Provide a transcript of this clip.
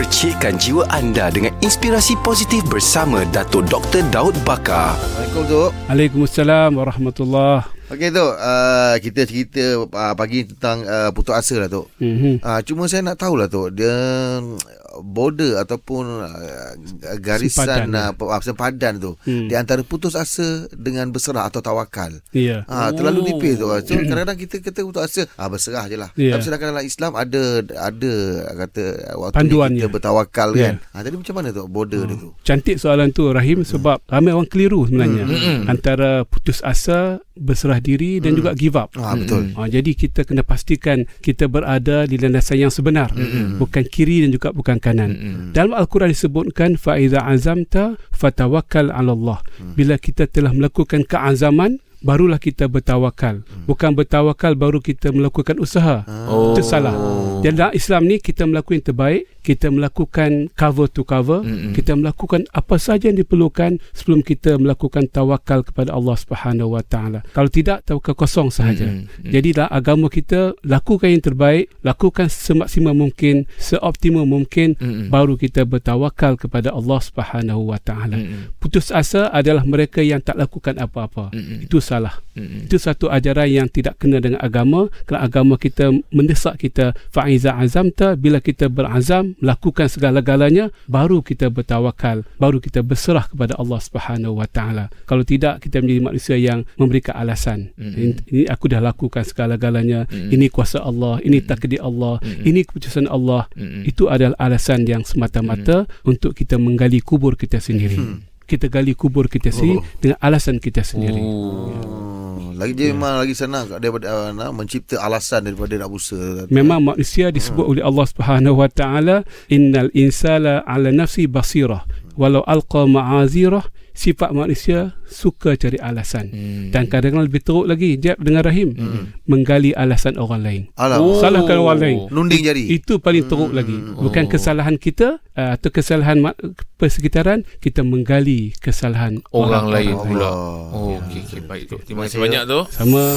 Percikkan jiwa anda dengan inspirasi positif bersama Dato' Dr. Daud Bakar. Assalamualaikum tu. Waalaikumsalam warahmatullahi Okey tu, uh, kita cerita uh, pagi tentang uh, putus asa lah tu. mm-hmm. Uh, cuma saya nak tahulah tu dia border ataupun uh, garisan Sempadan, uh, uh, sempadan tu Hmm. di antara putus asa dengan berserah atau tawakal. Ya Ha, terlalu nipis tu. So, kadang-kadang kita kata putus asa, ah berserah je lah. Ya. Tapi sedangkan dalam Islam ada ada kata waktu Panduannya. kita bertawakal kan. Ha, jadi macam mana tu border dia tu? Cantik soalan tu Rahim sebab ramai orang keliru sebenarnya antara putus asa, berserah diri dan juga give up. Ha, betul. Ha, jadi kita kena pastikan kita berada di landasan yang sebenar, bukan kiri dan juga bukan kanan. Dalam Al-Quran disebutkan faiza azamta fatawakkal 'ala Allah. Bila kita telah melakukan keazaman barulah kita bertawakal. Bukan bertawakal baru kita melakukan usaha. Oh. Itu salah. Dan dalam Islam ni kita melakukan yang terbaik, kita melakukan cover to cover, Mm-mm. kita melakukan apa saja yang diperlukan sebelum kita melakukan tawakal kepada Allah Subhanahu Wa Taala. Kalau tidak tawakal kosong sahaja. Mm-mm. Jadi dalam agama kita lakukan yang terbaik, lakukan semaksimal mungkin, seoptimum mungkin Mm-mm. baru kita bertawakal kepada Allah Subhanahu Wa Taala. Mm-mm. Putus asa adalah mereka yang tak lakukan apa-apa. Mm-mm. Itu salah. Mm-mm. Itu satu ajaran yang tidak kena dengan agama kerana agama kita mendesak kita faiza azamta bila kita berazam melakukan segala-galanya baru kita bertawakal baru kita berserah kepada Allah Subhanahu wa taala kalau tidak kita menjadi manusia yang memberikan alasan Mm-mm. ini, aku dah lakukan segala-galanya Mm-mm. ini kuasa Allah ini takdir Allah Mm-mm. ini keputusan Allah Mm-mm. itu adalah alasan yang semata-mata untuk kita menggali kubur kita sendiri kita gali kubur kita sendiri Oh. dengan alasan kita sendiri Oh. Lagi dia memang lagi senang daripada uh, nak mencipta alasan daripada nak berusaha. Memang manusia disebut oleh Allah Subhanahu Wa Taala innal insala ala nafsi basirah walau alqa ma'azirah sifat manusia suka cari alasan Hmm. dan kadang-kadang lebih teruk lagi Jeb dengan Rahim menggali alasan orang lain Alam. Oh. salahkan orang lain Nunding jari. itu paling teruk lagi bukan Oh. kesalahan kita uh, atau kesalahan ma- persekitaran kita menggali kesalahan Orang lain Allah. pula. Oh, okey okey baik tu. Terima kasih banyak tu. sama